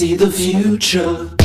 See the future.